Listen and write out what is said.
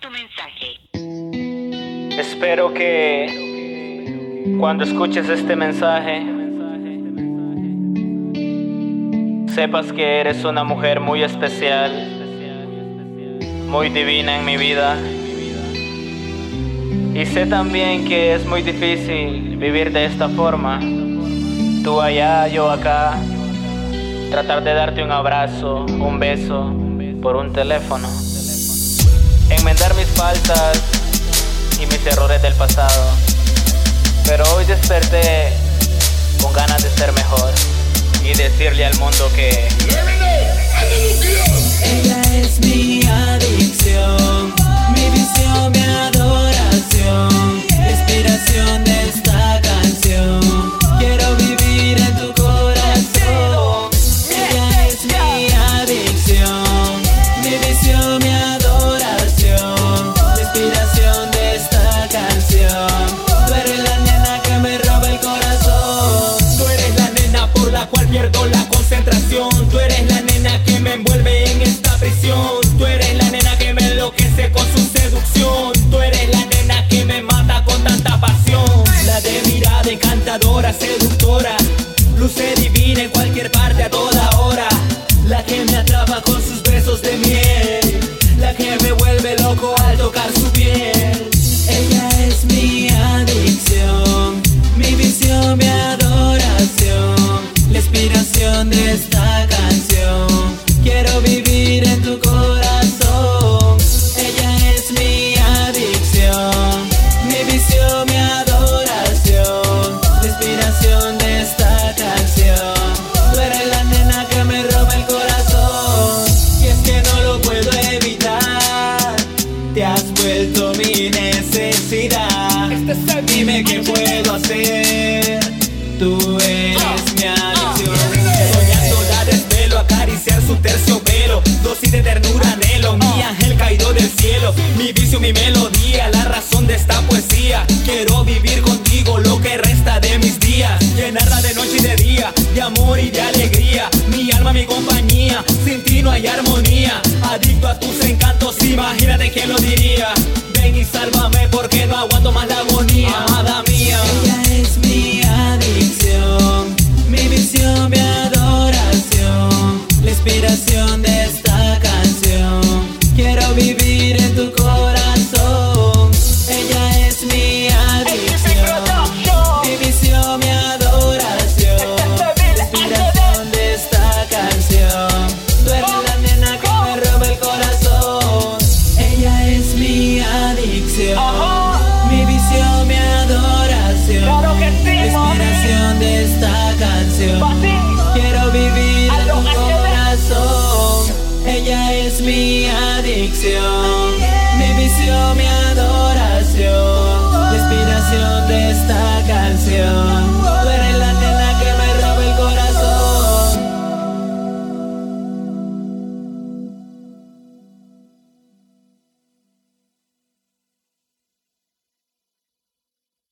Tu mensaje. Espero que cuando escuches este mensaje sepas que eres una mujer muy especial, muy divina en mi vida. Y sé también que es muy difícil vivir de esta forma. Tú allá, yo acá. Tratar de darte un abrazo, un beso por un teléfono. Enmendar mis faltas y mis errores del pasado. Pero hoy desperté con ganas de ser mejor y decirle al mundo que... Ella es mi nena que me envuelve en esta prisión. Tú eres la nena que me enloquece con su seducción. Tú eres la nena que me mata con tanta pasión. La de mirada encantadora, seductora. Luce divina en cualquier parte a toda hora. La que me atrapa con sus besos de miel. La que me vuelve loco al tocar su piel. Ella es mi adicción, mi visión, mi adoración, la inspiración de esta canción. Quiero vivir en tu corazón. Ella es mi adicción, mi visión, mi adoración, la inspiración de esta canción. Tú eres la nena que me roba el corazón. Y es que no lo puedo evitar. Te has vuelto Dosis de ternura, anhelo. Mi ángel caído del cielo. Mi vicio, mi melodía. La razón de esta poesía. Quiero vivir contigo lo que resta de mis días. Llenarla de noche y de día. De amor y de alegría. Mi alma, mi compañía. Sin ti no hay armonía. Adicto a tus encantos, imagínate quién lo diría. Ven y sálvame porque no aguanto adicción,